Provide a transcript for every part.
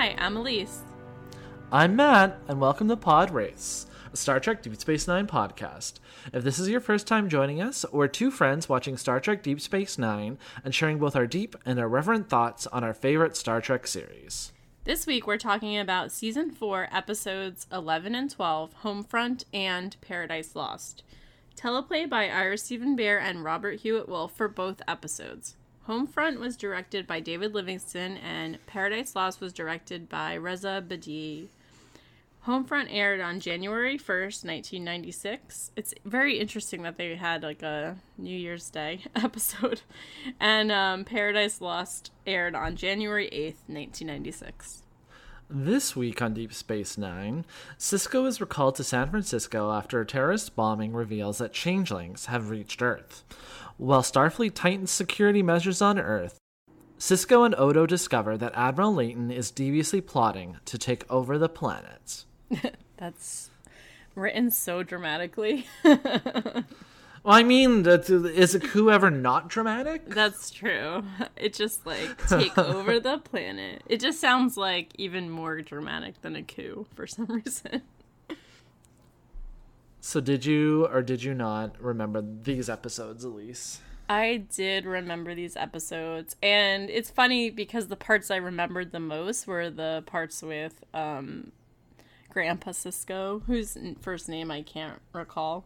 Hi, I'm Elise. I'm Matt, and welcome to Podwraiths, a Star Trek Deep Space Nine podcast. If this is your first time joining us, we're two friends watching Star Trek Deep Space Nine and sharing both our deep and irreverent thoughts on our favorite Star Trek series. This week we're talking about season 4, episodes 11 and 12, Homefront and Paradise Lost. Teleplay by Ira Steven Behr and Robert Hewitt Wolfe for both episodes. Homefront was directed by David Livingston and Paradise Lost was directed by Reza Badiei. Homefront aired on January 1st, 1996. It's very interesting that they had like a New Year's Day episode. And um, Paradise Lost aired on January 8th, 1996. This week on Deep Space Nine, Sisko is recalled to San Francisco after a terrorist bombing reveals that changelings have reached Earth. While Starfleet tightens security measures on Earth, Sisko and Odo discover that Admiral Leyton is deviously plotting to take over the planet. That's written so dramatically. I mean, is a coup ever not dramatic? That's true. It just like take over the planet. It just sounds like even more dramatic than a coup for some reason. So, did you or did you not remember these episodes, Elise? I did remember these episodes, and it's funny because the parts I remembered the most were the parts with um, Grandpa Sisko, whose first name I can't recall.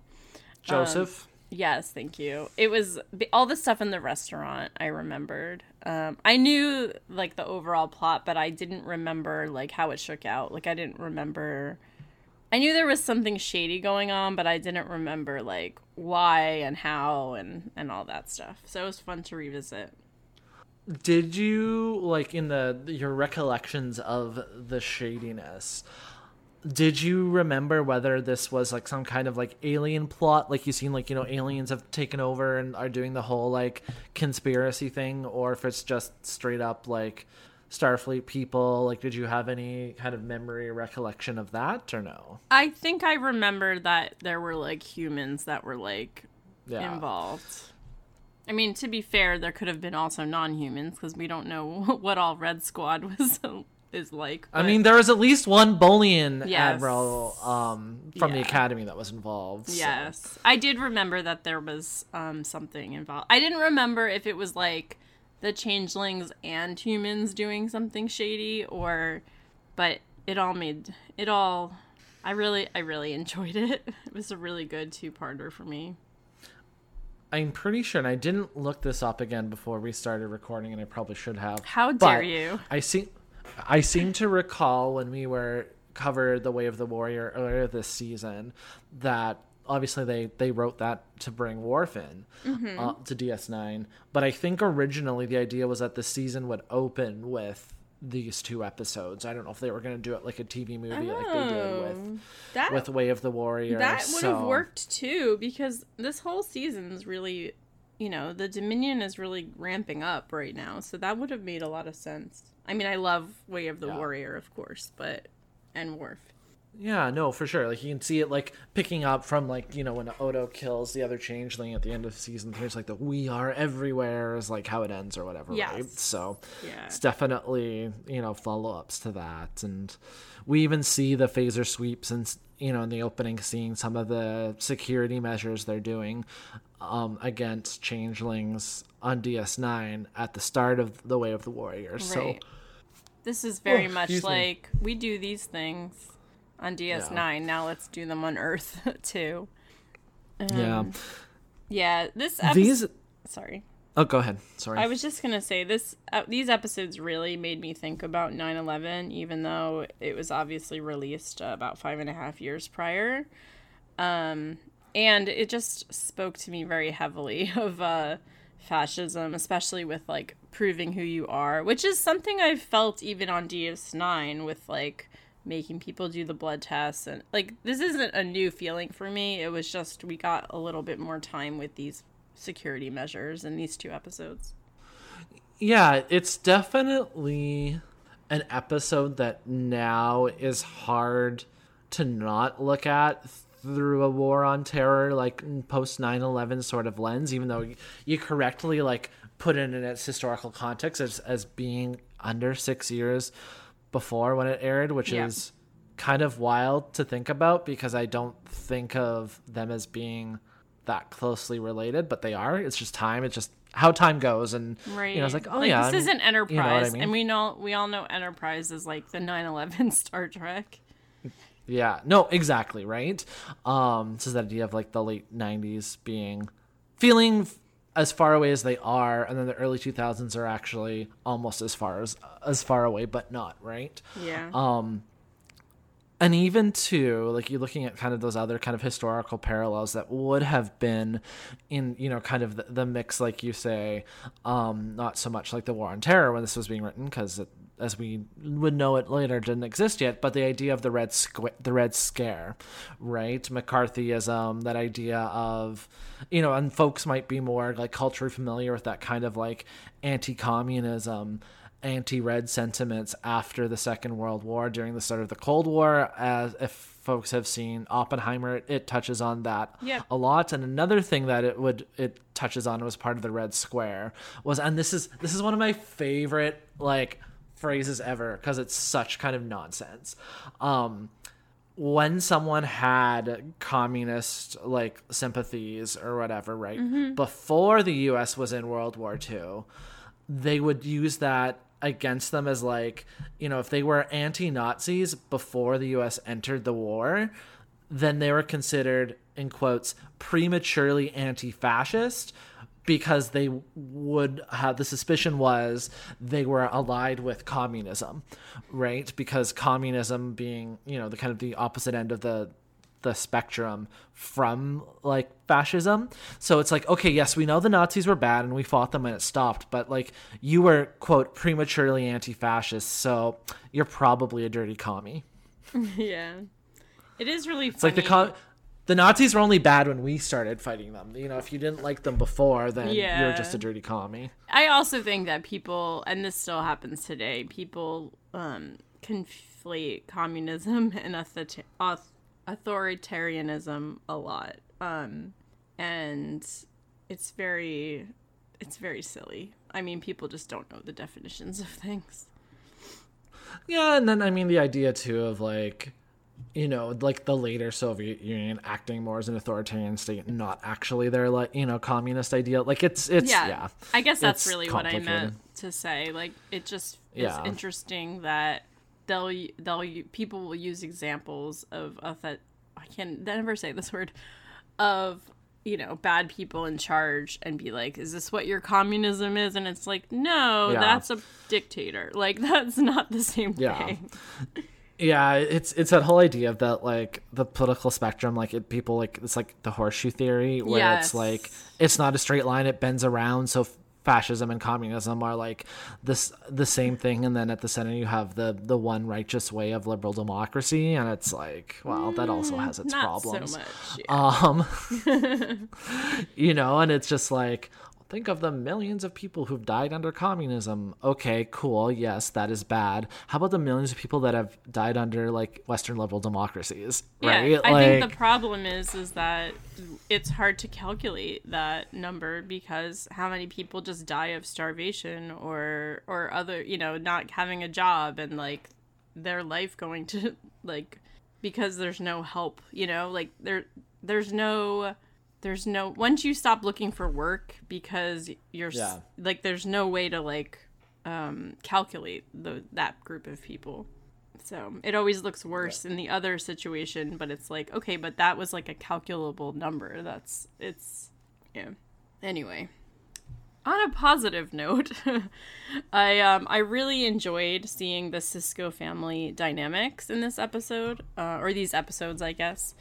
Joseph. Um, yes, thank you. It was all the stuff in the restaurant. I remembered. Um, I knew like the overall plot, but I didn't remember like how it shook out. Like I didn't remember I knew there was something shady going on, but I didn't remember like why and how and and all that stuff. So it was fun to revisit. Did you like in the your recollections of the shadiness? Did you remember whether this was like some kind of like alien plot, like you seen like you know aliens have taken over and are doing the whole like conspiracy thing, or if it's just straight up like Starfleet people? Like, did you have any kind of memory or recollection of that or no? I think I remember that there were like humans that were like yeah. involved. I mean, to be fair, there could have been also non-humans because we don't know what all Red Squad was is like. But... I mean, there was at least one Bolian yes. admiral um, from yeah. the academy that was involved. So. Yes, I did remember that there was um, something involved. I didn't remember if it was like the changelings and humans doing something shady or but it all made it all I really I really enjoyed it. It was a really good two-parter for me. I'm pretty sure, and I didn't look this up again before we started recording, and I probably should have. How dare you? I see. I seem to recall when we were covered the Way of the Warrior earlier this season that obviously they they wrote that to bring Worf in mm-hmm. uh, to DS9, but I think originally the idea was that the season would open with these two episodes. I don't know if they were going to do it like a TV movie oh, like they did with oh, that, with Way of the Warrior. That would so. have worked too because this whole season is really, you know, the Dominion is really ramping up right now, so that would have made a lot of sense. I mean, I love Way of the yeah. Warrior, of course, but and Worf. Yeah, no, for sure. Like you can see it like picking up from like you know when Odo kills the other changeling at the end of season three. It's like the "We are everywhere" is like how it ends or whatever, yes. right? So yeah. it's definitely you know follow ups to that, and we even see the phaser sweeps and you know in the opening, seeing some of the security measures they're doing um, against changelings on DS9 at the start of the Way of the Warriors. Right. So this is very oh, much like me. we do these things on DS9. Yeah. Now let's do them on Earth too. Um, yeah. Yeah. This episode. These. Sorry. Oh, go ahead. Sorry. I was just gonna say this. Uh, these episodes really made me think about 9/11, even though it was obviously released uh, about five and a half years prior. Um, and it just spoke to me very heavily of uh, fascism, especially with like proving who you are, which is something I've felt even on DS9 with like making people do the blood tests and like this isn't a new feeling for me. It was just we got a little bit more time with these security measures in these two episodes. Yeah it's definitely an episode that now is hard to not look at through a war on terror like post 9-11 sort of lens even though you correctly like put it in its historical context as, as being under six years before when it aired, which yeah. is kind of wild to think about because I don't think of them as being that closely related, but they are. It's just time. It's just how time goes, and right. you know, it's like, oh like, yeah, this is an Enterprise, you know I mean? and we know we all know Enterprise is like the 9/11 Star Trek. Yeah, no, exactly right. Um, is that idea of like the late '90s being feeling as far away as they are, and then the early 2000s are actually almost as far as as far away, but not right. Yeah. Um, and even too like you're looking at kind of those other kind of historical parallels that would have been in you know kind of the, the mix like you say um not so much like the war on terror when this was being written because as we would know it later didn't exist yet but the idea of the red squ- the red scare right mccarthyism that idea of you know and folks might be more like culturally familiar with that kind of like anti-communism anti-red sentiments after the Second World War during the start of the Cold War. As if folks have seen Oppenheimer, it, it touches on that yep. a lot. And another thing that it would it touches on was part of the Red Square was, and this is this is one of my favorite like phrases ever because it's such kind of nonsense. Um, when someone had communist like sympathies or whatever, right? Mm-hmm. Before the US was in World War II, they would use that against them as like you know if they were anti-nazis before the us entered the war then they were considered in quotes prematurely anti-fascist because they would have the suspicion was they were allied with communism right because communism being you know the kind of the opposite end of the the spectrum from like fascism. So it's like, okay, yes, we know the Nazis were bad and we fought them and it stopped, but like you were quote prematurely anti-fascist, so you're probably a dirty commie. yeah. It is really It's like the com- the Nazis were only bad when we started fighting them. You know, if you didn't like them before, then yeah. you're just a dirty commie. I also think that people, and this still happens today, people um, conflate communism and auth- authoritarianism a lot. Um, and it's very it's very silly. I mean, people just don't know the definitions of things. Yeah, and then I mean the idea too of like you know, like the later Soviet Union acting more as an authoritarian state, not actually their like you know communist idea. Like it's it's yeah. yeah I guess that's really what I meant to say. Like it just is interesting that they'll they'll people will use examples of that I can never say this word of you know bad people in charge and be like is this what your communism is and it's like no yeah. that's a dictator like that's not the same yeah. thing yeah it's it's that whole idea of that like the political spectrum like it, people like it's like the horseshoe theory where yes. it's like it's not a straight line it bends around so fascism and communism are like this the same thing and then at the center you have the the one righteous way of liberal democracy and it's like well that also has its mm, problems so much, yeah. um you know and it's just like Think of the millions of people who've died under communism. Okay, cool. Yes, that is bad. How about the millions of people that have died under like Western liberal democracies? Right? Yeah, I like, think the problem is is that it's hard to calculate that number because how many people just die of starvation or or other, you know, not having a job and like their life going to like because there's no help, you know, like there there's no there's no once you stop looking for work because you're yeah. like there's no way to like um calculate the that group of people. So it always looks worse in the other situation but it's like okay but that was like a calculable number. That's it's yeah. Anyway on a positive note, I um I really enjoyed seeing the Sisko family dynamics in this episode, uh, or these episodes, I guess.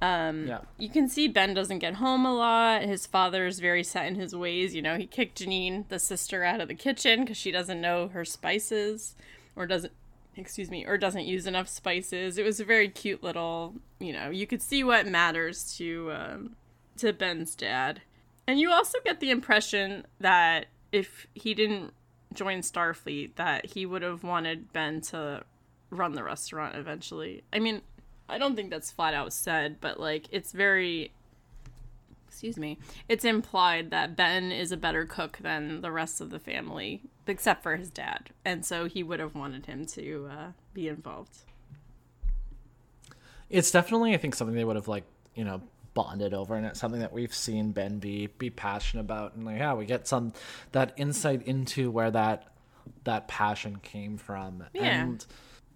Um, yeah. You can see Ben doesn't get home a lot. His father is very set in his ways. You know, he kicked Janine, the sister, out of the kitchen because she doesn't know her spices, or doesn't, excuse me, or doesn't use enough spices. It was a very cute little, you know, you could see what matters to um, to Ben's dad, and you also get the impression that if he didn't join Starfleet, that he would have wanted Ben to run the restaurant eventually. I mean, I don't think that's flat out said, but like it's very excuse me. It's implied that Ben is a better cook than the rest of the family except for his dad, and so he would have wanted him to uh, be involved. It's definitely, I think, something they would have like you know bonded over, and it's something that we've seen Ben be be passionate about, and like yeah, we get some that insight into where that that passion came from. Yeah,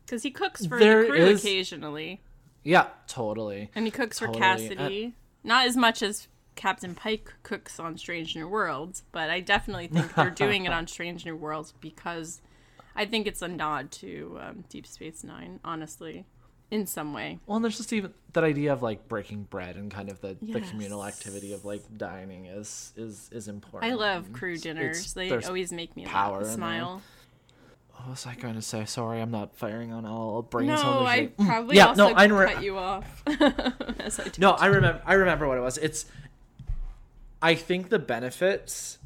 because he cooks for the crew is... occasionally. Yeah, totally. And he cooks totally. for Cassidy. And... Not as much as Captain Pike cooks on Strange New Worlds, but I definitely think they're doing it on Strange New Worlds because I think it's a nod to um, Deep Space Nine, honestly, in some way. Well, and there's just even that idea of like breaking bread and kind of the, yes. the communal activity of like dining is is is important. I love crew dinners; it's, they always make me laugh, smile. What was I going to say? Sorry, I'm not firing on all brains. No, I mm. probably yeah, no, I re- cut you off. I no, I remember. I remember what it was. It's. I think the benefits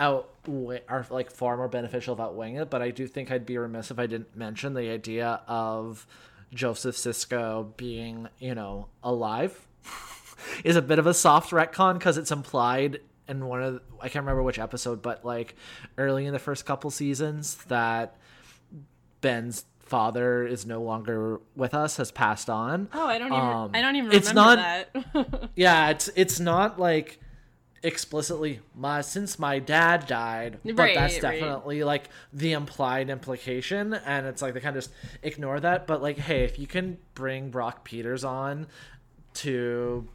outweigh are like far more beneficial of outweighing it, but I do think I'd be remiss if I didn't mention the idea of Joseph Sisko being, you know, alive. is a bit of a soft retcon because it's implied in one of the, I can't remember which episode, but like early in the first couple seasons that Ben's father is no longer with us, has passed on. Oh, I don't even um, I don't even it's not, that. yeah, it's it's not like explicitly my since my dad died but right, that's definitely right. like the implied implication and it's like they kind of just ignore that but like hey if you can bring brock peters on to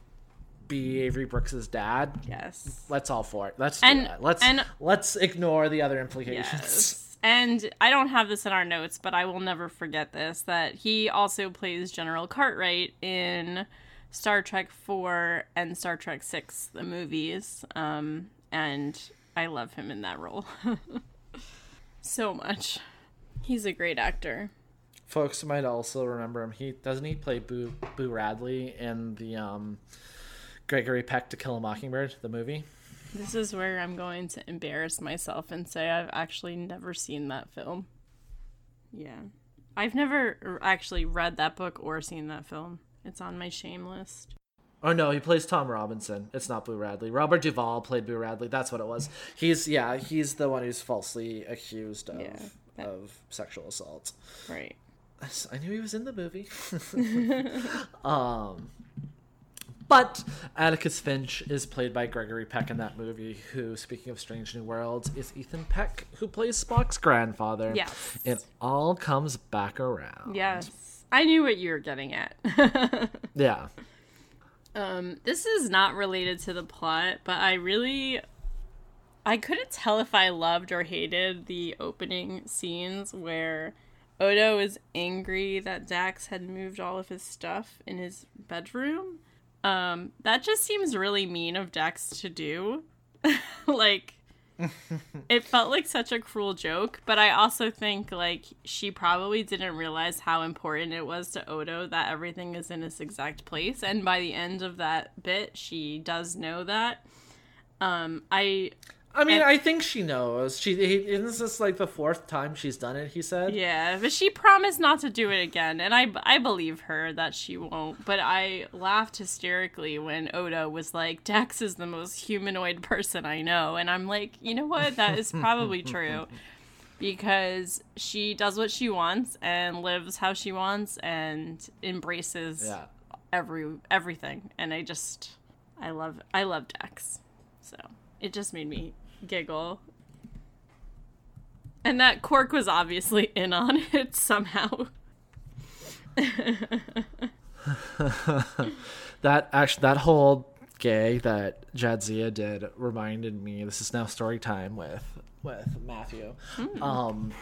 be Avery Brooks's dad. Yes. Let's all for it. Let's and, Let's and, let's ignore the other implications. Yes. And I don't have this in our notes, but I will never forget this that he also plays General Cartwright in Star Trek 4 and Star Trek 6 the movies. Um and I love him in that role. so much. He's a great actor. Folks might also remember him. He doesn't he play Boo Boo Radley in the um Gregory Peck to Kill a Mockingbird, the movie. This is where I'm going to embarrass myself and say I've actually never seen that film. Yeah. I've never actually read that book or seen that film. It's on my shame list. Oh no, he plays Tom Robinson. It's not Boo Radley. Robert Duvall played Boo Radley. That's what it was. He's yeah, he's the one who's falsely accused of yeah, that... of sexual assault. Right. I knew he was in the movie. um but Atticus Finch is played by Gregory Peck in that movie, who, speaking of Strange New Worlds, is Ethan Peck, who plays Spock's grandfather. Yes. It all comes back around. Yes. I knew what you were getting at. yeah. Um, this is not related to the plot, but I really I couldn't tell if I loved or hated the opening scenes where Odo is angry that Dax had moved all of his stuff in his bedroom. Um, that just seems really mean of Dax to do. like it felt like such a cruel joke, but I also think like she probably didn't realize how important it was to Odo that everything is in its exact place, and by the end of that bit, she does know that. Um, I I mean, and, I think she knows. She he, isn't this like the fourth time she's done it. He said. Yeah, but she promised not to do it again, and I I believe her that she won't. But I laughed hysterically when Odo was like, "Dax is the most humanoid person I know," and I'm like, you know what? That is probably true, because she does what she wants and lives how she wants and embraces yeah. every everything. And I just, I love I love Dax, so it just made me giggle. And that Quark was obviously in on it somehow. that actually that whole gag that Jadzia did reminded me this is now story time with with Matthew. Mm. Um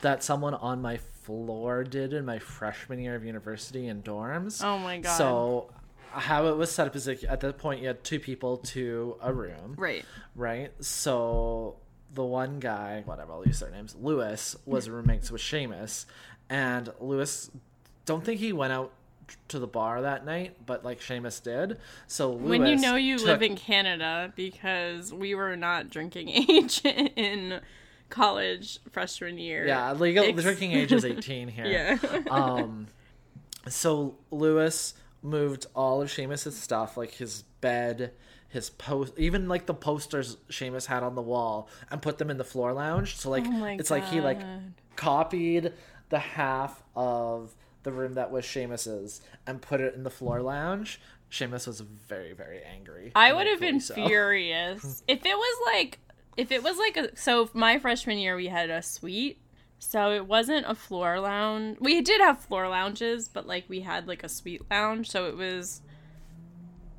that someone on my floor did in my freshman year of university in dorms. Oh my god. So how it was set up is like at that point you had two people to a room. Right. Right. So the one guy, whatever, I'll use their names, Lewis, was roommates with Seamus. And Lewis, don't think he went out to the bar that night, but like Seamus did. So Lewis when you know you took... live in Canada, because we were not drinking age in college freshman year. Yeah, legal Ex- drinking age is eighteen here. yeah. um, so Lewis moved all of Seamus's stuff, like his bed, his post, even like the posters Seamus had on the wall, and put them in the floor lounge. So like, oh it's God. like he like copied the half of the room that was Seamus's and put it in the floor lounge. Seamus was very very angry. I would have been so. furious if it was like if it was like a so my freshman year we had a suite so it wasn't a floor lounge. We did have floor lounges, but like we had like a suite lounge, so it was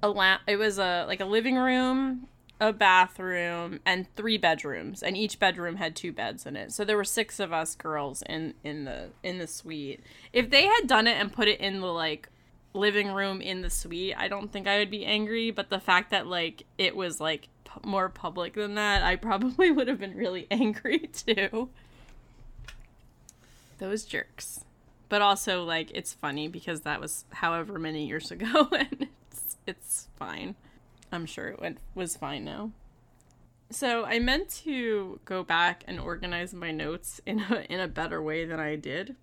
a la- it was a like a living room, a bathroom, and three bedrooms, and each bedroom had two beds in it. So there were six of us girls in in the in the suite. If they had done it and put it in the like living room in the suite, I don't think I would be angry, but the fact that like it was like p- more public than that, I probably would have been really angry too. Those jerks. But also, like, it's funny because that was however many years ago, and it's it's fine. I'm sure it went was fine now. So I meant to go back and organize my notes in a in a better way than I did.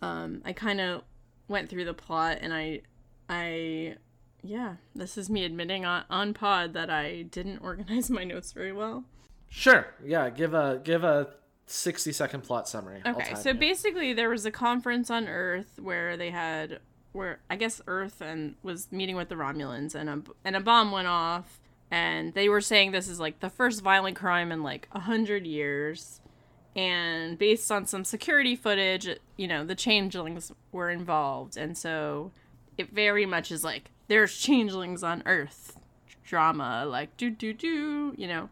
Um, I kind of went through the plot, and I, I, yeah, this is me admitting on on pod that I didn't organize my notes very well. Sure. Yeah. Give a give a 60 second plot summary. Okay, so basically there was a conference on Earth where they had where I guess Earth and was meeting with the Romulans and a and a bomb went off and they were saying this is like the first violent crime in like a hundred years. And based on some security footage you know the changelings were involved. And so it very much is like there's changelings on earth. Drama like do do do you know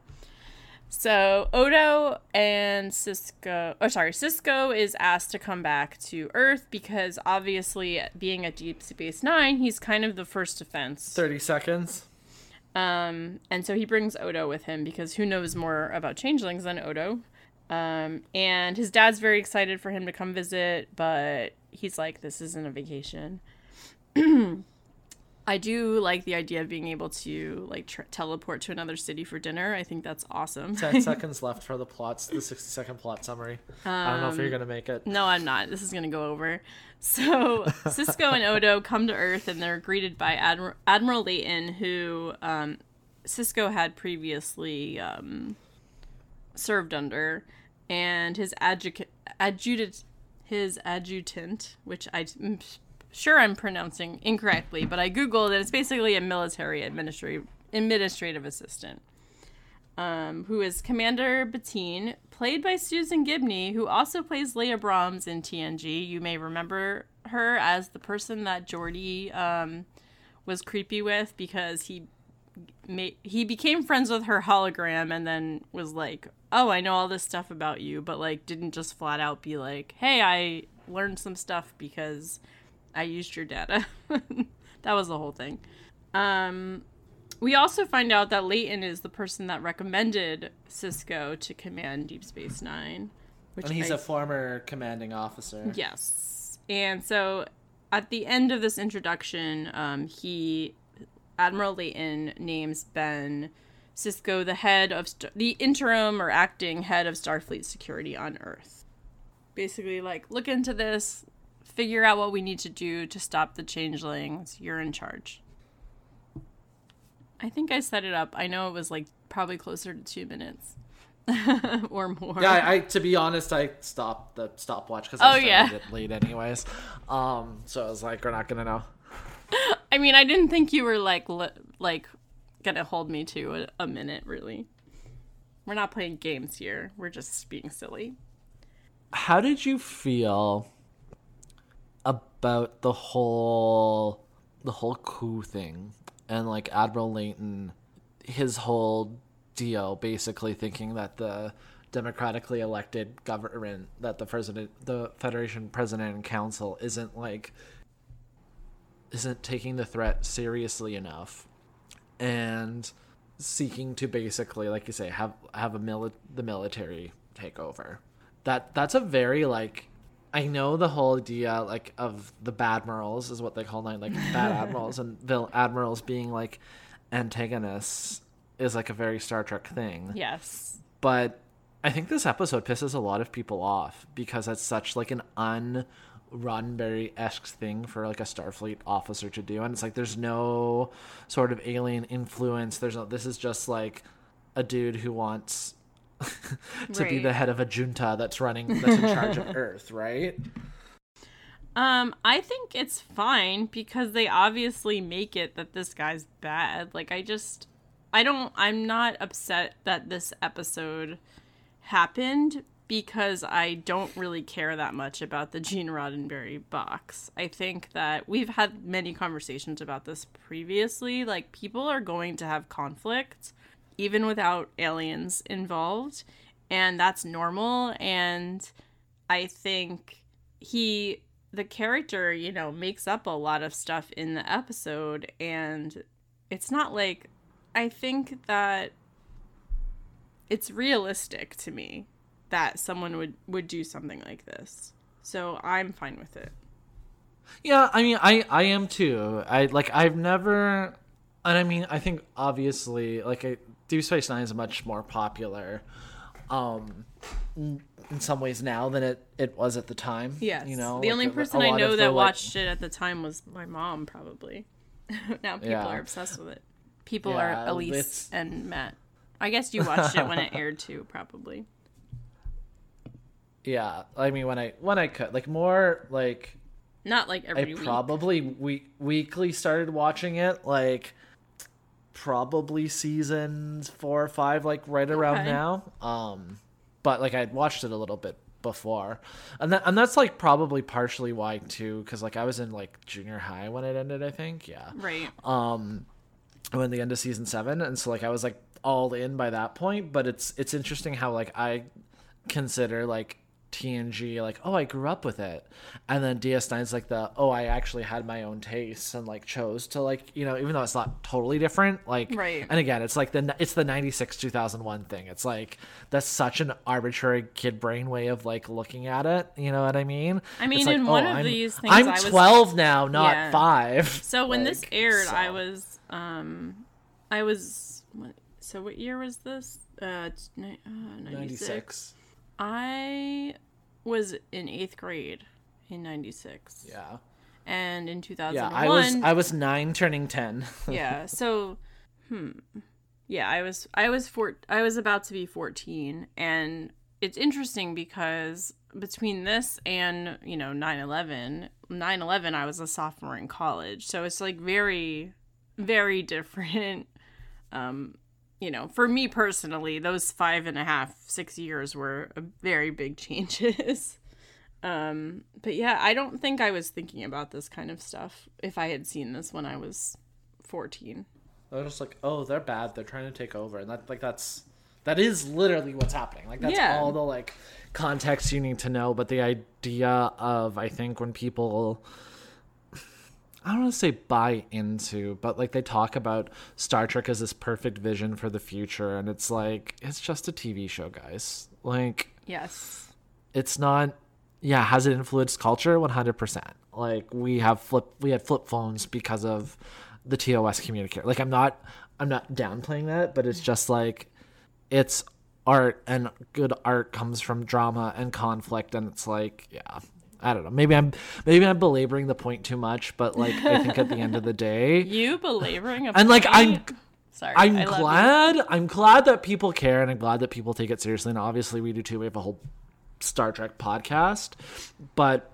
so Odo and Sisko, oh sorry, Sisko is asked to come back to Earth because obviously, being at Deep Space Nine, he's kind of the first defense. Thirty seconds. Um, and so he brings Odo with him because who knows more about changelings than Odo? Um, and his dad's very excited for him to come visit, but he's like, "This isn't a vacation." I do like the idea of being able to like tr- teleport to another city for dinner. I think that's awesome. Ten seconds left for the plots, the sixty second plot summary. Um, I don't know if you're um, gonna make it. No, I'm not. This is gonna go over. So Sisko and Odo come to Earth and they're greeted by Admiral, Admiral Leyton, who um, Sisko had previously um, served under, and his adjutant, adjutant, his adjutant, which I sure I'm pronouncing incorrectly, but I googled and it's basically a military administrative administrative assistant. Um, who is Commander Benteen, played by Susan Gibney, who also plays Leah Brahms in TNG. You may remember her as the person that Geordi um, was creepy with because he he became friends with her hologram and then was like, "Oh, I know all this stuff about you," but like didn't just flat out be like, "Hey, I learned some stuff because." I used your data. that was the whole thing. Um, we also find out that Leyton is the person that recommended Sisko to command Deep Space Nine. Which and he's I, a former commanding officer. Yes. And so at the end of this introduction, um, he, Admiral Leyton, names Ben Sisko the head of Star- the interim or acting head of Starfleet security on Earth. Basically, like, look into this figure out what we need to do to stop the changelings. You're in charge. I think I set it up. I know it was like probably closer to two minutes or more. Yeah, I, I, to be honest, I stopped the stopwatch because I oh, yeah. it late anyways. Um, so I was like, we're not gonna know. I mean, I didn't think you were like li- like gonna hold me to a, a minute. Really, we're not playing games here. We're just being silly. How did you feel about the whole the whole coup thing and like Admiral Leyton his whole deal basically thinking that the democratically elected government that the president the federation president and council isn't like isn't taking the threat seriously enough and seeking to basically like you say have have a mili- the military take over. That that's a very like I know the whole idea like of the badmirals is what they call them, like bad admirals and vil- admirals being like antagonists is like a very Star Trek thing. Yes. But I think this episode pisses a lot of people off because it's such like an un Roddenberry esque thing for like a Starfleet officer to do, and it's like there's no sort of alien influence. There's no. This is just like a dude who wants to right. be the head of a junta that's running that's in charge of Earth, right? Um, I think it's fine because they obviously make it that this guy's bad. Like I just I don't I'm not upset that this episode happened because I don't really care that much about the Gene Roddenberry box. I think that we've had many conversations about this previously. Like people are going to have conflict even without aliens involved, and that's normal and I think he the character, you know, makes up a lot of stuff in the episode and it's not like I think that it's realistic to me that someone would would do something like this. So I'm fine with it. Yeah, I mean I I am too. I like I've never and I mean I think obviously like I, Deep Space 9 is much more popular um in some ways now than it it was at the time. Yes. You know, the like only person I know that watched it at the time was my mom, probably. now people yeah. are obsessed with it. People yeah, are Elise it's... and Matt. I guess you watched it when it aired too, probably. Yeah, I mean when I when I could like more like not like every I week. probably we weekly started watching it like probably seasons four or five like right around okay. now. Um but like I'd watched it a little bit before, and that and that's like probably partially why too, because like I was in like junior high when it ended. I think, yeah, right. Um, when the end of season seven, and so like I was like all in by that point. But it's it's interesting how like I consider like TNG like, oh, I grew up with it. And then DS9's like the, oh, I actually had my own tastes and like chose to like, you know, even though it's not totally different, like right. and again, it's like the it's the 96 2001 thing. It's like that's such an arbitrary kid brain way of like looking at it, you know what I mean? I mean, like, in oh, one of I'm, these things I'm 12 was, now, not yeah. 5. So when like, this aired, so. I was um I was so what year was this? Uh, uh 96. 96. I was in eighth grade in '96. Yeah. And in 2001. Yeah, I was I was nine, turning ten. yeah. So, hmm. Yeah, I was I was four. I was about to be 14, and it's interesting because between this and you know 9-11 9-11 i was a sophomore in college so it's like very very different um you know, for me personally, those five and a half, six years were very big changes. um, but yeah, I don't think I was thinking about this kind of stuff if I had seen this when I was 14. I was just like, oh, they're bad. They're trying to take over, and that like that's that is literally what's happening. Like that's yeah. all the like context you need to know. But the idea of I think when people I don't want to say buy into, but like they talk about Star Trek as this perfect vision for the future, and it's like it's just a TV show, guys. Like, yes, it's not. Yeah, has it influenced culture? One hundred percent. Like we have flip, we had flip phones because of the TOS communicator. Like I'm not, I'm not downplaying that, but it's just like it's art, and good art comes from drama and conflict, and it's like, yeah, I don't know. Maybe I'm maybe I'm belaboring the point too much, but like I think at the end of the day, you belaboring and like I'm. Sorry, I'm glad. You. I'm glad that people care, and I'm glad that people take it seriously. And obviously, we do too. We have a whole Star Trek podcast, but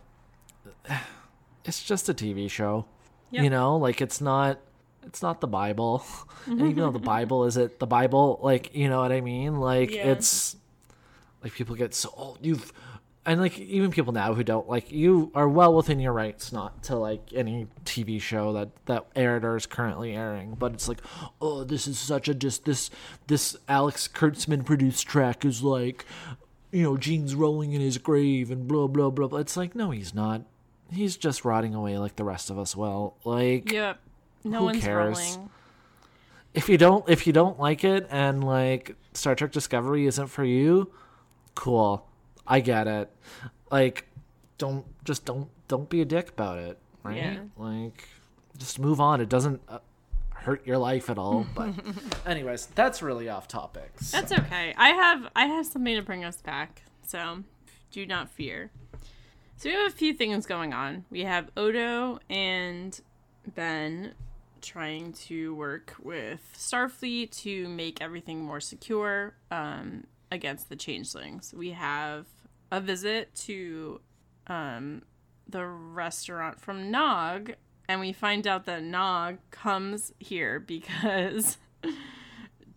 it's just a TV show. Yep. You know, like it's not. It's not the Bible, and even though the Bible is it the Bible, like you know what I mean. Like yeah. it's like people get so oh, you've and like even people now who don't like you are well within your rights not to like any TV show that that aired or is currently airing. But it's like, oh, this is such a just this this Alex Kurtzman produced Trek is like, you know, Gene's rolling in his grave and blah blah blah. blah. It's like no, he's not. He's just rotting away like the rest of us. Well, like, yep, no one's cares? rolling. If you don't, if you don't like it, and like Star Trek Discovery isn't for you, cool I get it. Like, don't just don't don't be a dick about it, right? Yeah. Like, just move on. It doesn't uh, hurt your life at all. But, anyways, that's really off topic. So. That's okay. I have I have something to bring us back, so do not fear. So we have a few things going on. We have Odo and Ben trying to work with Starfleet to make everything more secure um, against the changelings. We have a visit to um, the restaurant from Nog, and we find out that Nog comes here because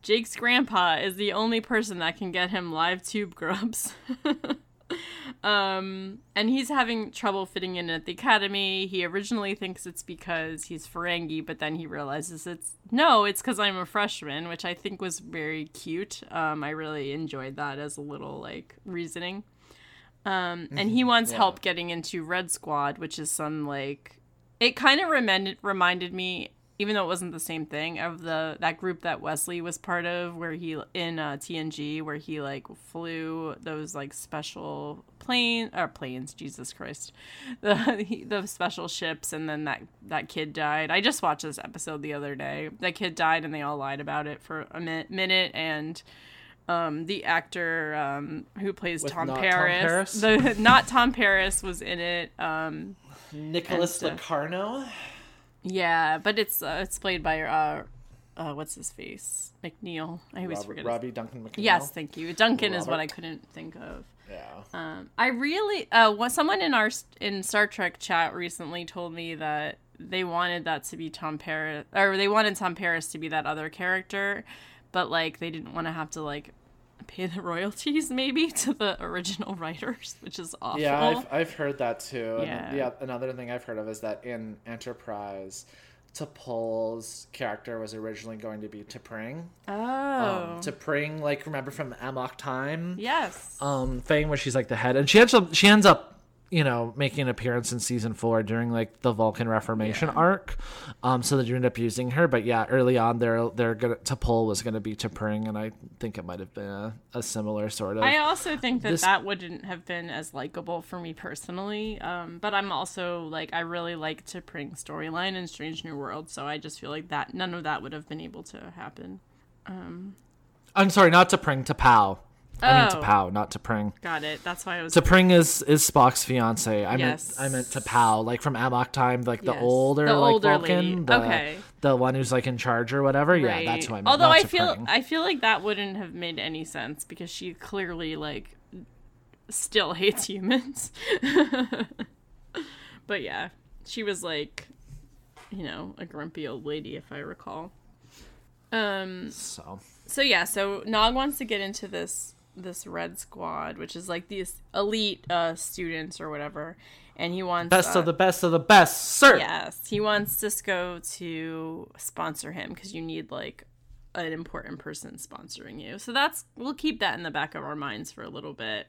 Jake's grandpa is the only person that can get him live tube grubs. um, and he's having trouble fitting in at the academy. He originally thinks it's because he's Ferengi, but then he realizes it's no, it's because I'm a freshman, which I think was very cute. Um, I really enjoyed that as a little like reasoning. Um, and he mm-hmm. wants yeah. help getting into Red Squad, which is some like it kind of reminded reminded me, even though it wasn't the same thing, of the that group that Wesley was part of, where he in uh, TNG, where he like flew those like special plane or planes, Jesus Christ, the the special ships, and then that that kid died. I just watched this episode the other day. That kid died, and they all lied about it for a mi- minute, and um, the actor um, who plays Tom Paris, Tom Paris, the not Tom Paris was in it. Um, Nicholas Locarno. Yeah, but it's uh, it's played by uh, uh, what's his face McNeill. I always Robert, forget. Robbie Duncan McNeill. Yes, thank you. Duncan Robert. is what I couldn't think of. Yeah. Um, I really uh, someone in our in Star Trek chat recently told me that they wanted that to be Tom Paris or they wanted Tom Paris to be that other character, but like they didn't want to have to like pay the royalties maybe to the original writers, which is awful. Yeah, I've, I've heard that too. Yeah. And, yeah, another thing I've heard of is that in Enterprise, T'Pol's character was originally going to be T'Pring. Oh. Um, T'Pring, like remember from Amok Time? Yes. Um, thing where she's like the head, and she ends up she ends up you know, making an appearance in season four during like the Vulcan Reformation yeah. arc. Um, so that you end up using her. But yeah, early on, they're they're gonna T'Pol was gonna be T'Pring, and I think it might have been a, a, similar sort of. I also think that this... that wouldn't have been as likable for me personally. Um, but I'm also like I really like T'Pring storyline in Strange New World, so I just feel like that none of that would have been able to happen. Um, I'm sorry, not T'Pring, to Pow. I mean oh. T'Pau, not T'Pring. Got it. That's why I was. T'Pring is is Spock's fiance. I yes. meant I meant T'Pau, like from Amok time, like the yes. older the like older Vulcan, the, okay, the one who's like in charge or whatever. Right. Yeah, that's who I meant. Although I feel I feel like that wouldn't have made any sense because she clearly like still hates humans. but yeah, she was like, you know, a grumpy old lady if I recall. Um. So. So yeah, so Nog wants to get into this this red squad, which is like these elite uh, students or whatever, and he wants best uh, of the best of the best, sir. Yes, he wants Sisko to sponsor him because you need like an important person sponsoring you. So that's we'll keep that in the back of our minds for a little bit.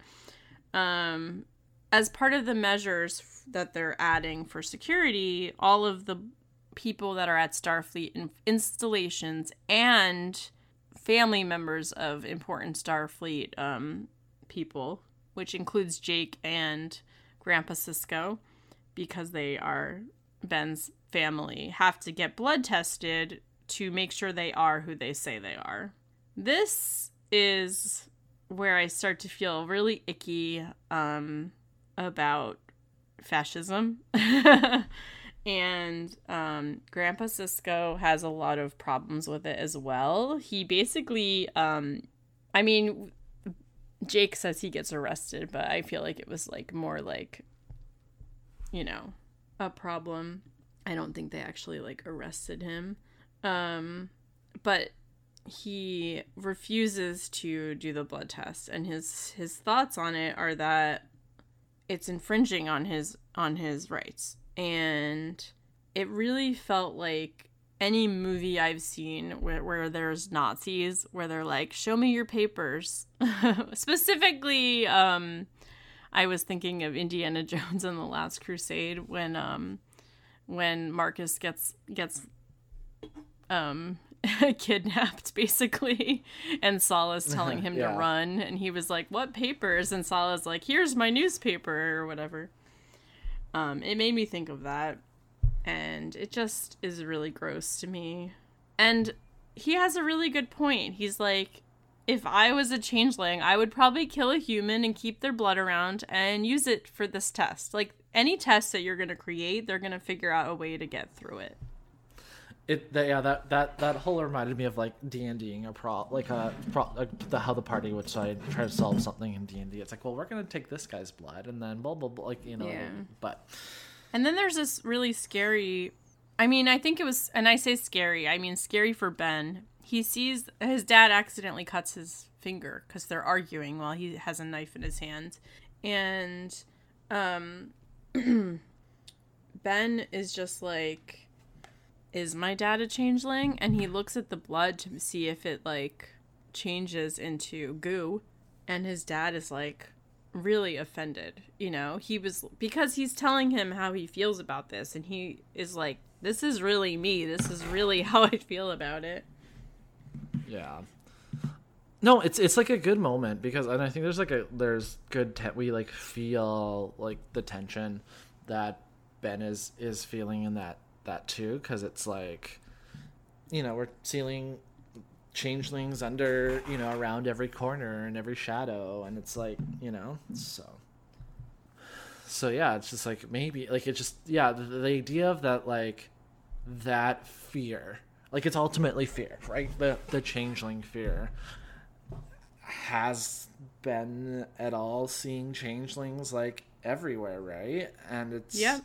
Um, as part of the measures that they're adding for security, all of the people that are at Starfleet in- installations and family members of important Starfleet um, people, which includes Jake and Grandpa Sisko, because they are Ben's family, have to get blood tested to make sure they are who they say they are. This is where I start to feel really icky um, about fascism. and um, Grandpa Sisko has a lot of problems with it as well. He basically, um, I mean, Jake says he gets arrested, but I feel like it was like more like, you know, a problem. I don't think they actually like arrested him. Um, but he refuses to do the blood test and his his thoughts on it are that it's infringing on his on his rights and it really felt like any movie I've seen where, where there's Nazis, where they're like, show me your papers. Specifically, um, I was thinking of Indiana Jones and the Last Crusade when um, when Marcus gets gets um, kidnapped basically and Sallah's telling him yeah. to run and he was like what papers and Sallah's like here's my newspaper or whatever um, it made me think of that, and it just is really gross to me. And he has a really good point. He's like, if I was a changeling, I would probably kill a human and keep their blood around and use it for this test. Like any test that you're going to create, they're going to figure out a way to get through it. It that, yeah that that that whole reminded me of like D and D a pro like a pro like the how the party would try try to solve something in D and D. It's like well we're gonna take this guy's blood and then blah blah blah like you know yeah. but and then there's this really scary. I mean I think it was and I say scary I mean scary for Ben he sees his dad accidentally cuts his finger because they're arguing while he has a knife in his hand and um ben is just like is my dad a changeling? And he looks at the blood to see if it like changes into goo. And his dad is like really offended you know? He was because he's telling him how he feels about this and he is like this is really me. This is really how i feel about it. Yeah. No, it's it's like a good moment because and I think there's like a there's good te- we like feel like the tension that Ben is is feeling in that that too because it's like you know we're seeing changelings under you know around every corner and every shadow and it's like you know so so yeah it's just like maybe like it just yeah the, the idea of that like that fear like it's ultimately fear, right? The the changeling fear has been at all seeing changelings like everywhere, right? And it's yeah.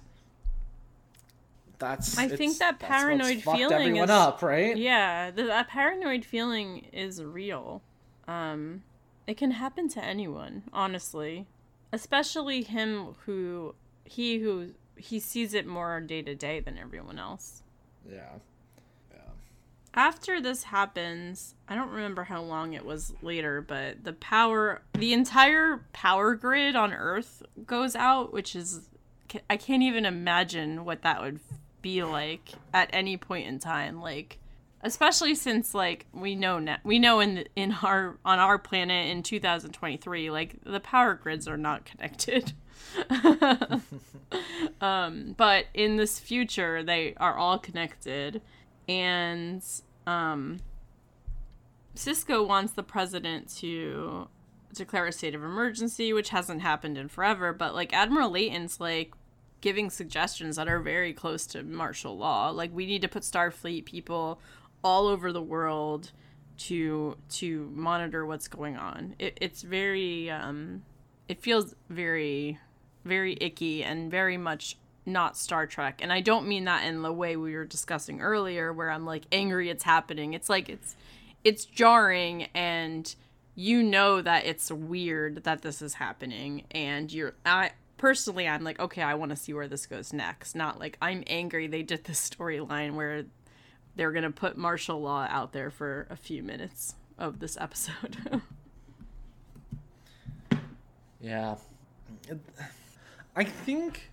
That's I think that paranoid feeling is up, right? Yeah, the, that paranoid feeling is real. Um, it can happen to anyone, honestly, especially him who he who he sees it more day to day than everyone else. Yeah. yeah after this happens, I don't remember how long it was later, but the power, the entire power grid on Earth goes out, which is, I can't even imagine what that would be like at any point in time. Like, especially since like we know now, we know in in our on our planet in 2023, like the power grids are not connected. um, but in this future, they are all connected and um, Sisko wants the president to declare a state of emergency, which hasn't happened in forever. But like Admiral Leyton's like giving suggestions that are very close to martial law. Like we need to put Starfleet people all over the world to to monitor what's going on. It, it's very um, it feels very very icky and very much not Star Trek. And I don't mean that in the way we were discussing earlier where I'm like angry it's happening. It's like it's it's jarring and you know that it's weird that this is happening and you're I personally I'm like okay, I want to see where this goes next. Not like I'm angry they did this storyline where they're going to put martial law out there for a few minutes of this episode. yeah. I think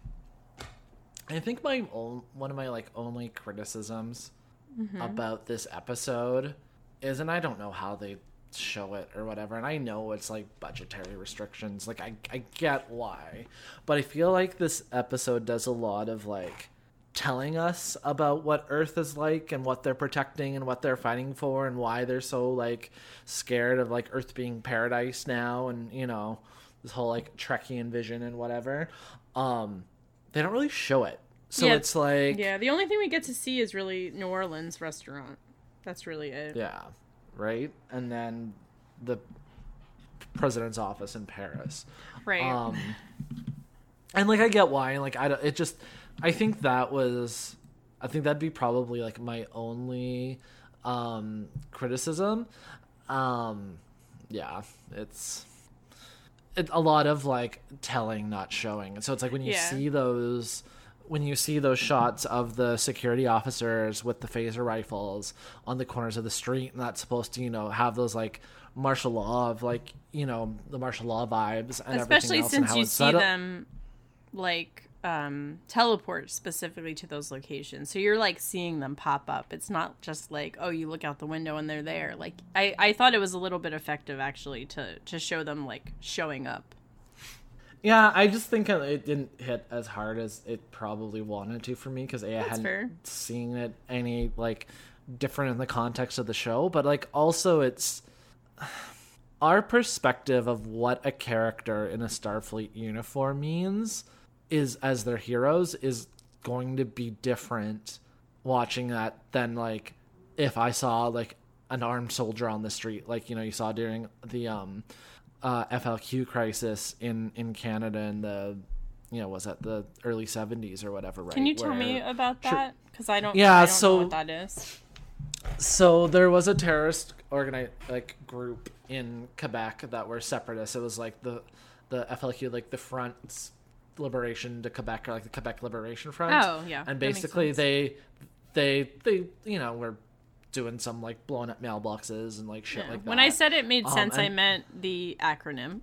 I think my one of my like only criticisms mm-hmm. about this episode is, and I don't know how they show it or whatever, and I know it's like budgetary restrictions. Like I I get why, but I feel like this episode does a lot of like telling us about what Earth is like and what they're protecting and what they're fighting for and why they're so like scared of like Earth being paradise now and you know this whole like Trekkian vision and whatever. Um, they don't really show it. So yeah, it's like Yeah, the only thing we get to see is really New Orleans restaurant. That's really it. Yeah. Right? And then the president's office in Paris. Right. Um and like I get why like I don't, it just I think that was I think that'd be probably like my only um criticism. Um yeah, it's it, a lot of like telling not showing and so it's like when you yeah. see those when you see those shots of the security officers with the phaser rifles on the corners of the street and that's supposed to you know have those like martial law of like you know the martial law vibes and especially since you see them like um, teleport specifically to those locations. So you're like seeing them pop up. It's not just like, oh, you look out the window and they're there. Like I, I thought it was a little bit effective actually to to show them like showing up. Yeah, I just think it didn't hit as hard as it probably wanted to for me because I hadn't fair. seen it any like different in the context of the show, but like also it's our perspective of what a character in a Starfleet uniform means is as their heroes is going to be different watching that than like if I saw like an armed soldier on the street, like you know you saw during the um, uh, FLQ crisis in in Canada in the you know was that the early 70s or whatever right? Can you tell Where, me about that? Because i don't yeah I don't so what that is. So there was a terrorist organized like group in quebec that were separatists. It was like the the flq like the front liberation to quebec or like the quebec liberation front. Oh yeah and basically they they they you know were doing some like blowing up mailboxes and like shit yeah. like that. When I said it made um, sense, and, I meant the acronym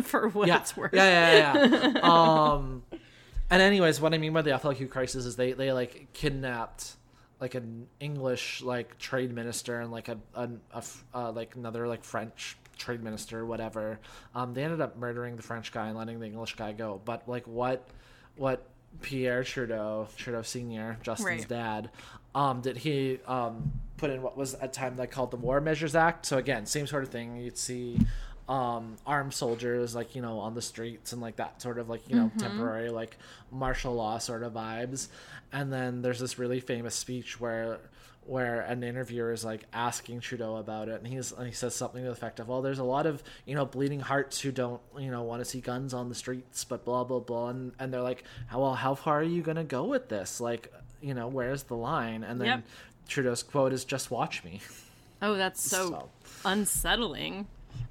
for what yeah, it's worth. Yeah, yeah, yeah. um, and anyways, what I mean by the FLQ crisis is they they like kidnapped like an English like trade minister and like a, a, a uh, like another like French trade minister or whatever. Um, they ended up murdering the French guy and letting the English guy go. But like what what Pierre Trudeau, Trudeau Senior, Justin's right. dad, um, did he um, put in what was at time they called the War Measures Act. So again, same sort of thing. You'd see um, armed soldiers like you know on the streets and like that sort of like you know mm-hmm. temporary like martial law sort of vibes. And then there's this really famous speech where where an interviewer is like asking Trudeau about it, and he's and he says something to the effect of, "Well, there's a lot of you know bleeding hearts who don't you know want to see guns on the streets, but blah blah blah," and and they're like, "Well, how far are you gonna go with this? Like, you know, where's the line?" And then yep. Trudeau's quote is, "Just watch me." Oh, that's so, so. unsettling.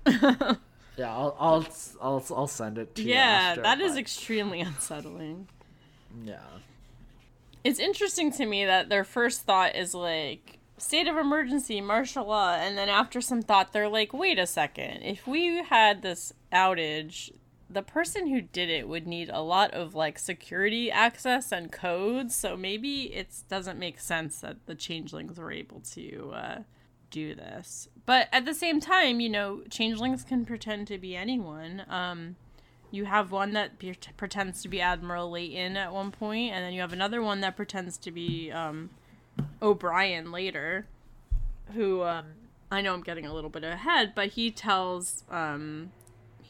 yeah, I'll, I'll I'll I'll send it to yeah, you. Yeah, that but... is extremely unsettling. Yeah. It's interesting to me that their first thought is like state of emergency, martial law, and then after some thought, they're like, wait a second. If we had this outage, the person who did it would need a lot of like security access and codes. So maybe it doesn't make sense that the changelings were able to uh, do this. But at the same time, you know, changelings can pretend to be anyone. Um, you have one that be- pretends to be Admiral Leyton at one point, and then you have another one that pretends to be um, O'Brien later, who um, I know I'm getting a little bit ahead, but he tells, um,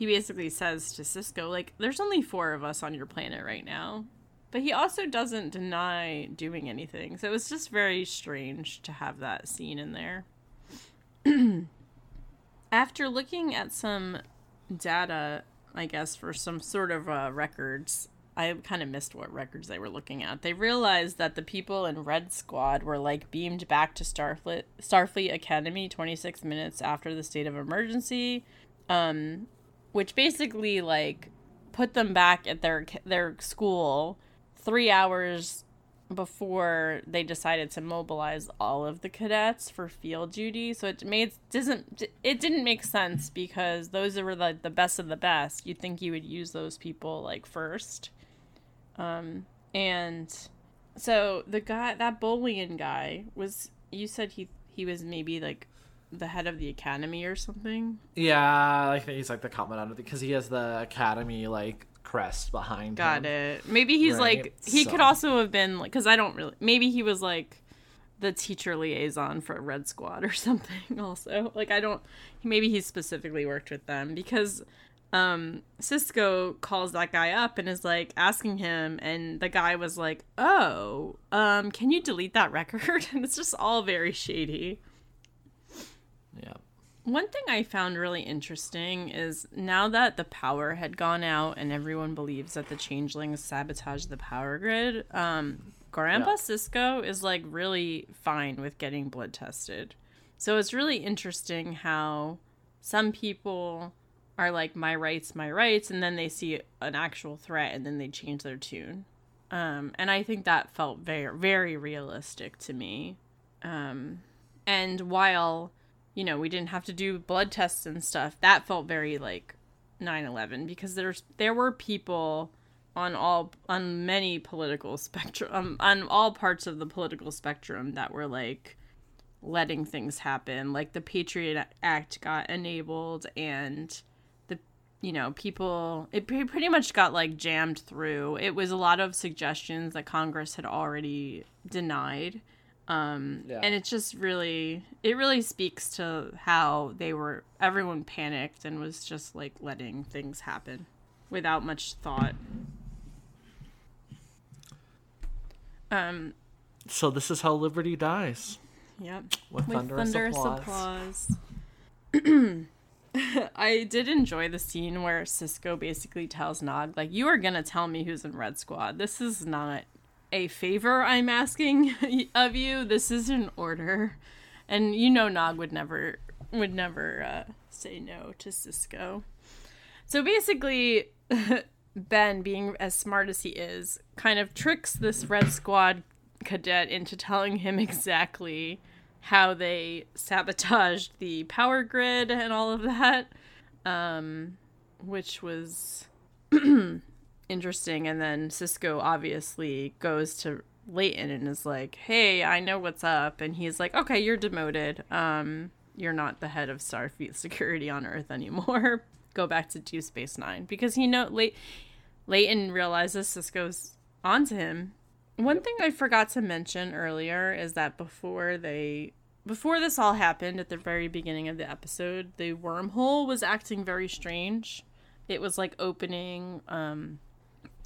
he basically says to Sisko, like, there's only four of us on your planet right now. But he also doesn't deny doing anything. So it was just very strange to have that scene in there. After looking at some data I guess, for some sort of uh, records. I kind of missed what records they were looking at. They realized that the people in Red Squad were like beamed back to Starfleet Starfleet Academy 26 minutes after the state of emergency, um, which basically like put them back at their their school three hours before they decided to mobilize all of the cadets for field duty. So it made doesn't it didn't make sense because those were like the best of the best. You'd think you would use those people like first. Um and so the guy that Bolian guy was you said he he was maybe like the head of the academy or something. Yeah, I think he's like the commandant because he has the academy like crest behind Got him. it. Maybe he's right? like he so. could also have been like because I don't really. Maybe he was like the teacher liaison for Red Squad or something. Also, like I don't. Maybe he specifically worked with them because um Sisko calls that guy up and is like asking him and the guy was like, "Oh, um can you delete that record?" and it's just all very shady. Yeah. One thing I found really interesting is now that the power had gone out and everyone believes that the changelings sabotaged the power grid, um, Grandpa yeah. Sisko is like really fine with getting blood tested. So it's really interesting how some people are like, my rights, my rights, and then they see an actual threat and then they change their tune. Um, and I think that felt very, very realistic to me. Um, and while you know, we didn't have to do blood tests and stuff. That felt very like 9/11 because there's there were people on all on many political spectrum um, on all parts of the political spectrum that were like letting things happen. Like the Patriot Act got enabled and the you know, people it pretty much got like jammed through. It was a lot of suggestions that Congress had already denied Um, yeah. and it just really it really speaks to how they were everyone panicked and was just like letting things happen without much thought. Um so this is how liberty dies. Yep. With, With thunderous, thunderous applause. applause. I did enjoy the scene where Sisko basically tells Nog, like, you are gonna tell me who's in Red Squad. This is not a favor I'm asking of you. This is an order. And you know Nog would never would never uh, say no to Sisko. So basically Ben, being as smart as he is, kind of tricks this Red Squad cadet into telling him exactly how they sabotaged the power grid and all of that, um, which was interesting. And then Sisko obviously goes to Leyton and is like, "Hey, I know what's up," and he's like, "Okay, you're demoted. Um, you're not the head of Starfleet security on Earth anymore. Go back to Deep Space Nine because he know Leyton realizes Sisko's onto him one thing I forgot to mention earlier is that before they before this all happened at the very beginning of the episode, the wormhole was acting very strange. It was like opening um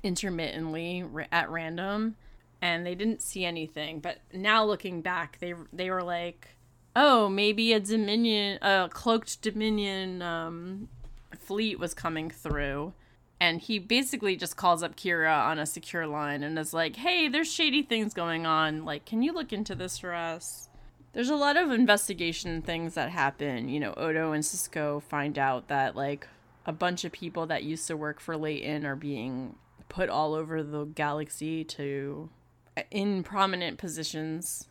intermittently at random and they didn't see anything. But now looking back, they they were like, "Oh, maybe a Dominion a cloaked Dominion um fleet was coming through." and he basically just calls up Kira on a secure line and is like, "Hey, there's shady things going on. Like, can you look into this for us?" There's a lot of investigation things that happen. You know, Odo and Sisko find out that like a bunch of people that used to work for Leyton are being put all over the galaxy to in prominent positions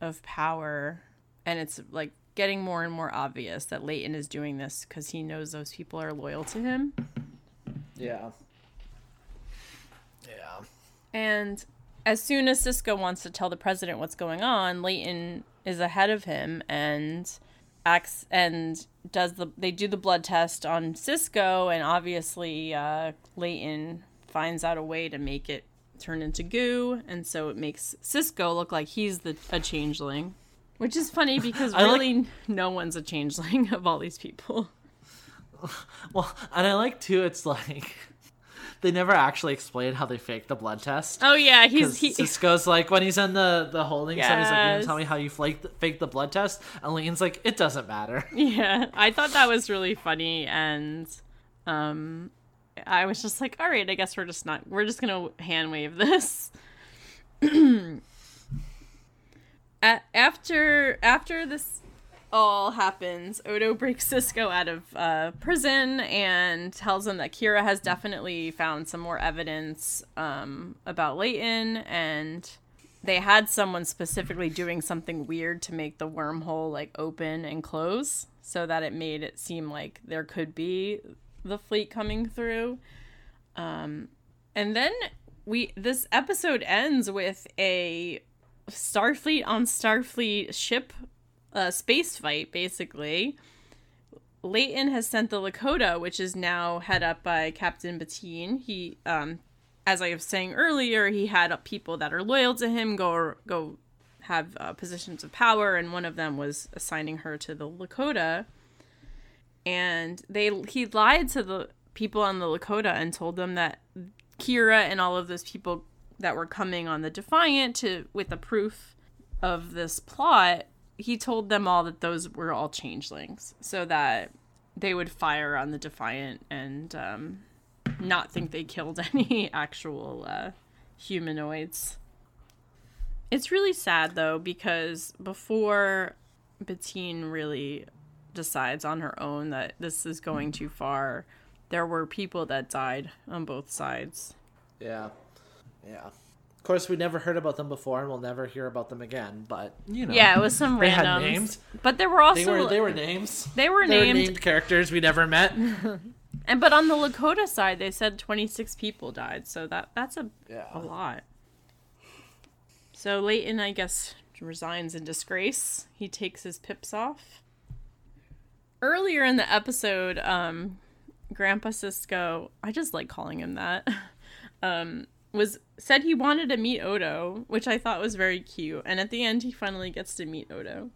of power and it's like getting more and more obvious that Leyton is doing this cuz he knows those people are loyal to him. Yeah. Yeah. And as soon as Sisko wants to tell the president what's going on, Leyton is ahead of him and acts and does the they do the blood test on Sisko and obviously uh Leyton finds out a way to make it turn into goo and so it makes Sisko look like he's the a changeling. Which is funny because really like... no one's a changeling of all these people. Well, and I like too. It's like they never actually explain how they fake the blood test. Oh yeah, he's he Sisko's like when he's in the the holding yes. cell, he's like, "You tell me how you faked the, faked the blood test," and Leyton's like, "It doesn't matter." Yeah, I thought that was really funny, and um, I was just like, "All right, I guess we're just not we're just gonna hand wave this." after after this all happens, Odo breaks Sisko out of uh, prison and tells him that Kira has definitely found some more evidence um, about Leyton, and they had someone specifically doing something weird to make the wormhole like open and close, so that it made it seem like there could be the fleet coming through. Um, and then we this episode ends with a Starfleet on Starfleet ship a space fight, basically. Leyton has sent the Lakota, which is now head up by Captain Benteen. He, um, as I was saying earlier, he had people that are loyal to him go go have uh, positions of power, and one of them was assigning her to the Lakota. And they he lied to the people on the Lakota and told them that Kira and all of those people that were coming on the Defiant to with the proof of this plot he told them all that those were all changelings so that they would fire on the Defiant and um, not think they killed any actual uh, humanoids. It's really sad though because before Benteen really decides on her own that this is going too far, there were people that died on both sides. Yeah. Yeah Of course, we never heard about them before, and we'll never hear about them again. But you know, yeah, it was some random names. But there were also they were, they were names. They were they named. Were named characters we never met. and but on the Lakota side, they said twenty six people died, so that that's a yeah. a lot. So Leyton, I guess, resigns in disgrace. He takes his pips off. Earlier in the episode, um, Grandpa Sisko, I just like calling him that. Um, was said he wanted to meet Odo, which I thought was very cute. And at the end, he finally gets to meet Odo.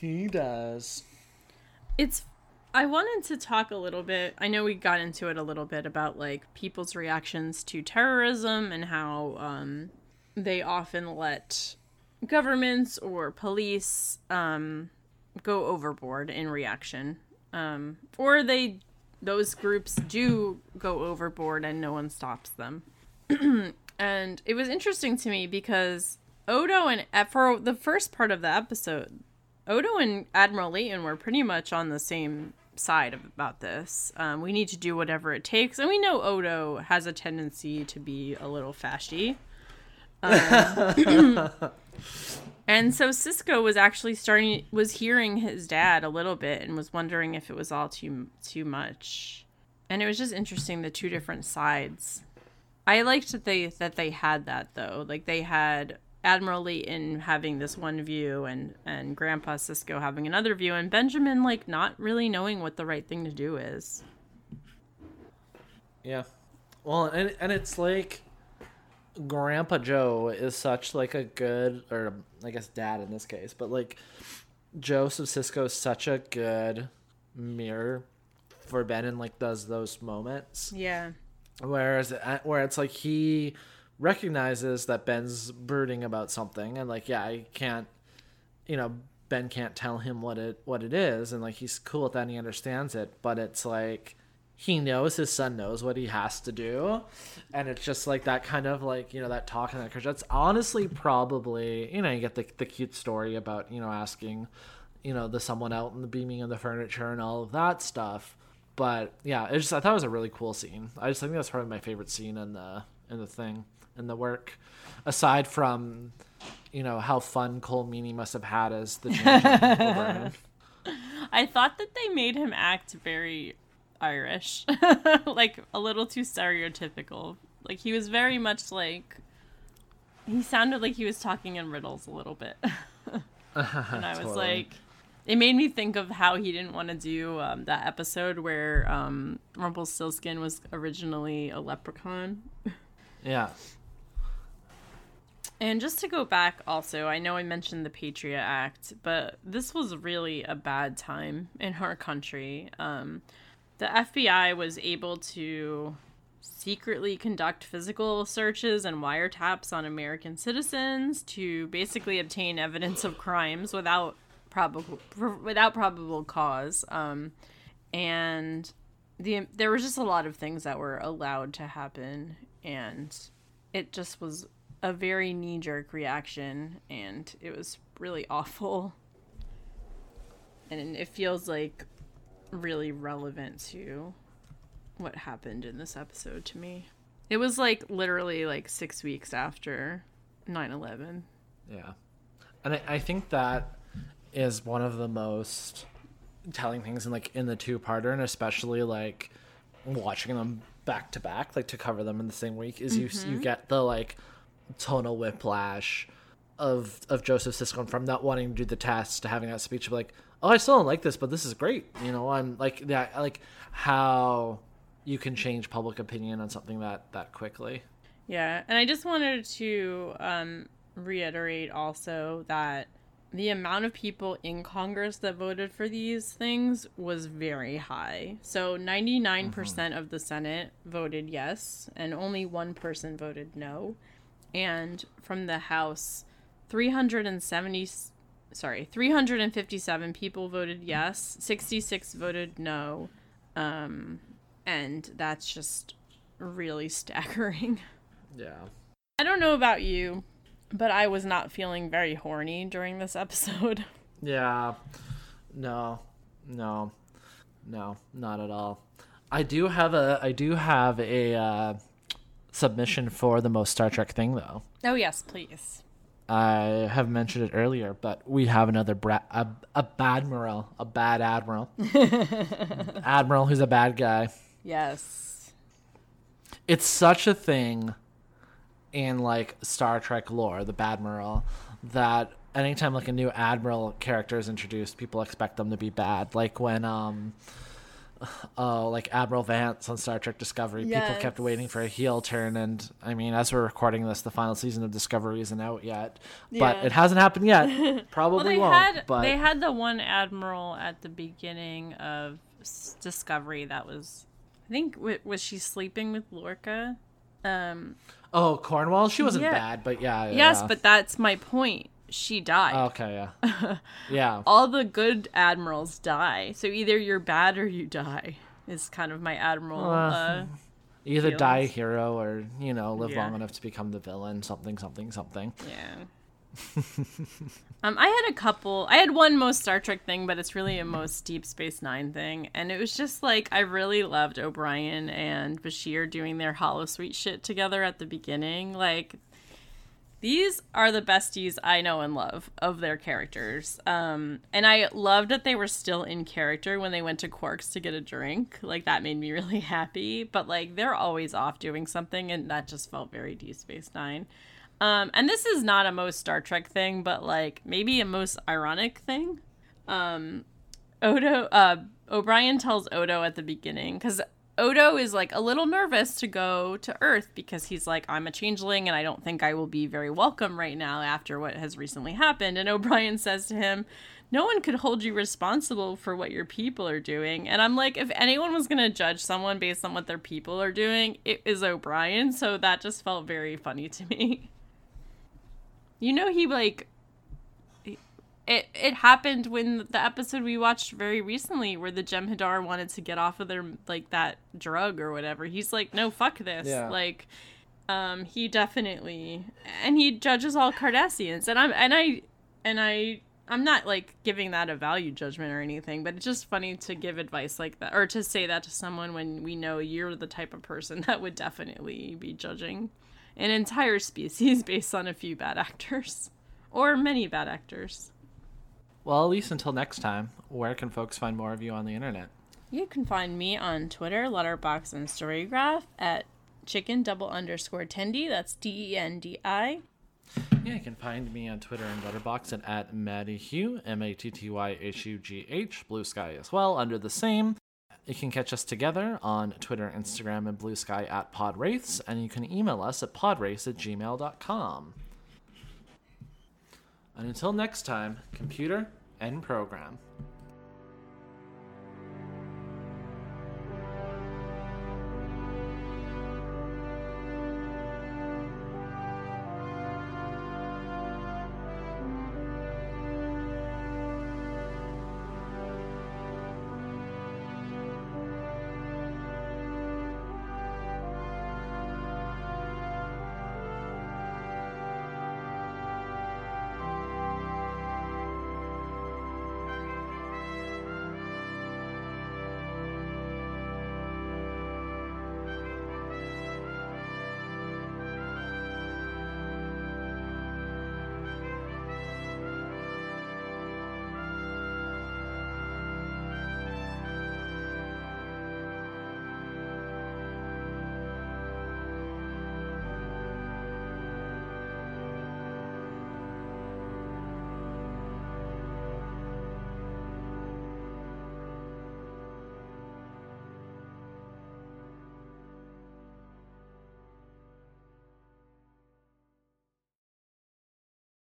He does. It's. I wanted to talk a little bit. I know we got into it a little bit about like people's reactions to terrorism and how um, they often let governments or police um, go overboard in reaction, um, or they those groups do go overboard and no one stops them. and it was interesting to me because Odo and for the first part of the episode, Odo and Admiral Leyton were pretty much on the same side of, about this. Um, we need to do whatever it takes, and we know Odo has a tendency to be a little fashy. Um, and so Sisko was actually starting was hearing his dad a little bit and was wondering if it was all too too much. And it was just interesting the two different sides. I liked that they that they had that though. Like they had Admiral Leyton having this one view and and Grandpa Sisko having another view and Benjamin like not really knowing what the right thing to do is. Yeah. Well, and and it's like Grandpa Joe is such like a good or I guess dad in this case, but like Joseph Sisko is such a good mirror for Ben and like does those moments. Yeah. Whereas uh, where it's like he recognizes that Ben's brooding about something and like yeah, I can't you know, Ben can't tell him what it what it is and like he's cool with that and he understands it, but it's like he knows his son knows what he has to do. And it's just like that kind of like you know that talk and that courage that's honestly probably you know you get the, the cute story about you know asking you know the someone out and the beaming of the furniture and all of that stuff. But yeah it just i thought it was a really cool scene. I just think that's probably my favorite scene in the in the thing in the work. Aside from you know how fun Colm Meaney must have had as the I thought that they made him act very Irish, like a little too stereotypical. Like he was very much like he sounded like he was talking in riddles a little bit, and I was totally. like, it made me think of how he didn't want to do um, that episode where um, Rumpelstiltskin was originally a leprechaun. Yeah. And just to go back, also, I know I mentioned the Patriot Act, but this was really a bad time in our country. Um, the FBI was able to secretly conduct physical searches and wiretaps on American citizens to basically obtain evidence of crimes without probable without probable cause. Um, and the there was just a lot of things that were allowed to happen, and it just was a very knee jerk reaction, and it was really awful. And it feels like really relevant to what happened in this episode to me. It was like literally like six weeks after 9 11. Yeah. And I, I think that is one of the most telling things in like in the two parter and especially like watching them back to back like to cover them in the same week is mm-hmm. you you get the like tonal whiplash of of Joseph Sisko from not wanting to do the test to having that speech of like oh, I still don't like this, but this is great. You know, I'm like that, like how you can change public opinion on something that that quickly. Yeah, and I just wanted to um, reiterate also that the amount of people in Congress that voted for these things was very high. So 99% mm hmm of the Senate voted yes, and only one person voted no. And from the House, 370 sorry, 357 people voted yes, 66 voted no. Um, and that's just really staggering. Yeah. I don't know about you, but I was not feeling very horny during this episode. Yeah. No. No. No, not at all. I do have a I do have a uh, submission for the most Star Trek thing though. Oh yes, please. I have mentioned it earlier, but we have another bra- a a badmiral, a bad admiral, admiral who's a bad guy. Yes, it's such a thing in like Star Trek lore, the badmiral, that anytime like a new admiral character is introduced, people expect them to be bad. Like when um uh, like Admiral Vance on Star Trek Discovery. Yes. People kept waiting for a heel turn, and I mean, as we're recording this, the final season of Discovery isn't out yet, yeah. but it hasn't happened yet. Probably well, won't. Had, but they had the one admiral at the beginning of Discovery that was, I think, was she sleeping with Lorca? Um, oh, Cornwell. She wasn't yeah. bad, but yeah, yeah yes, yeah. but that's my point she died. Okay, yeah. yeah. All the good admirals die. So either you're bad or you die. Is kind of my admiral. Uh, uh, either feelings. die a hero or, you know, live yeah. long enough to become the villain, something, something, something. Yeah. um, I had a couple. I had one most Star Trek thing, but it's really a most Deep Space Nine thing, and it was just like I really loved O'Brien and Bashir doing their holosuite shit together at the beginning. Like these are the besties I know and love of their characters. Um, and I loved that they were still in character when they went to Quark's to get a drink. Like that made me really happy. But like they're always off doing something, and that just felt very Deep Space Nine. Um, and this is not a most Star Trek thing, but like maybe a most ironic thing. Um, Odo, uh, O'Brien tells Odo at the beginning because Odo is like a little nervous to go to Earth because he's like, I'm a changeling and I don't think I will be very welcome right now after what has recently happened. And O'Brien says to him, No one could hold you responsible for what your people are doing. And I'm like, if anyone was going to judge someone based on what their people are doing, it is O'Brien. So that just felt very funny to me. You know, he like it it happened when the episode we watched very recently where the Jem'Hadar wanted to get off of their like that drug or whatever. He's like, no, fuck this. Yeah. Like, um, he definitely and he judges all Cardassians, and I'm and I and I I'm not like giving that a value judgment or anything, but it's just funny to give advice like that or to say that to someone when we know you're the type of person that would definitely be judging an entire species based on a few bad actors or many bad actors. Well, at least until next time, where can folks find more of you on the internet? You can find me on Twitter, Letterboxd, and Storygraph at chicken double underscore tendi. That's D E N D I. Yeah, you can find me on Twitter and Letterboxd at, at Matty Hugh, M A T T Y H U G H, Blue Sky as well, under the same. You can catch us together on Twitter, Instagram, and Blue Sky at Podwraiths, and you can email us at podwraiths at gmail.com. And until next time, computer, end program.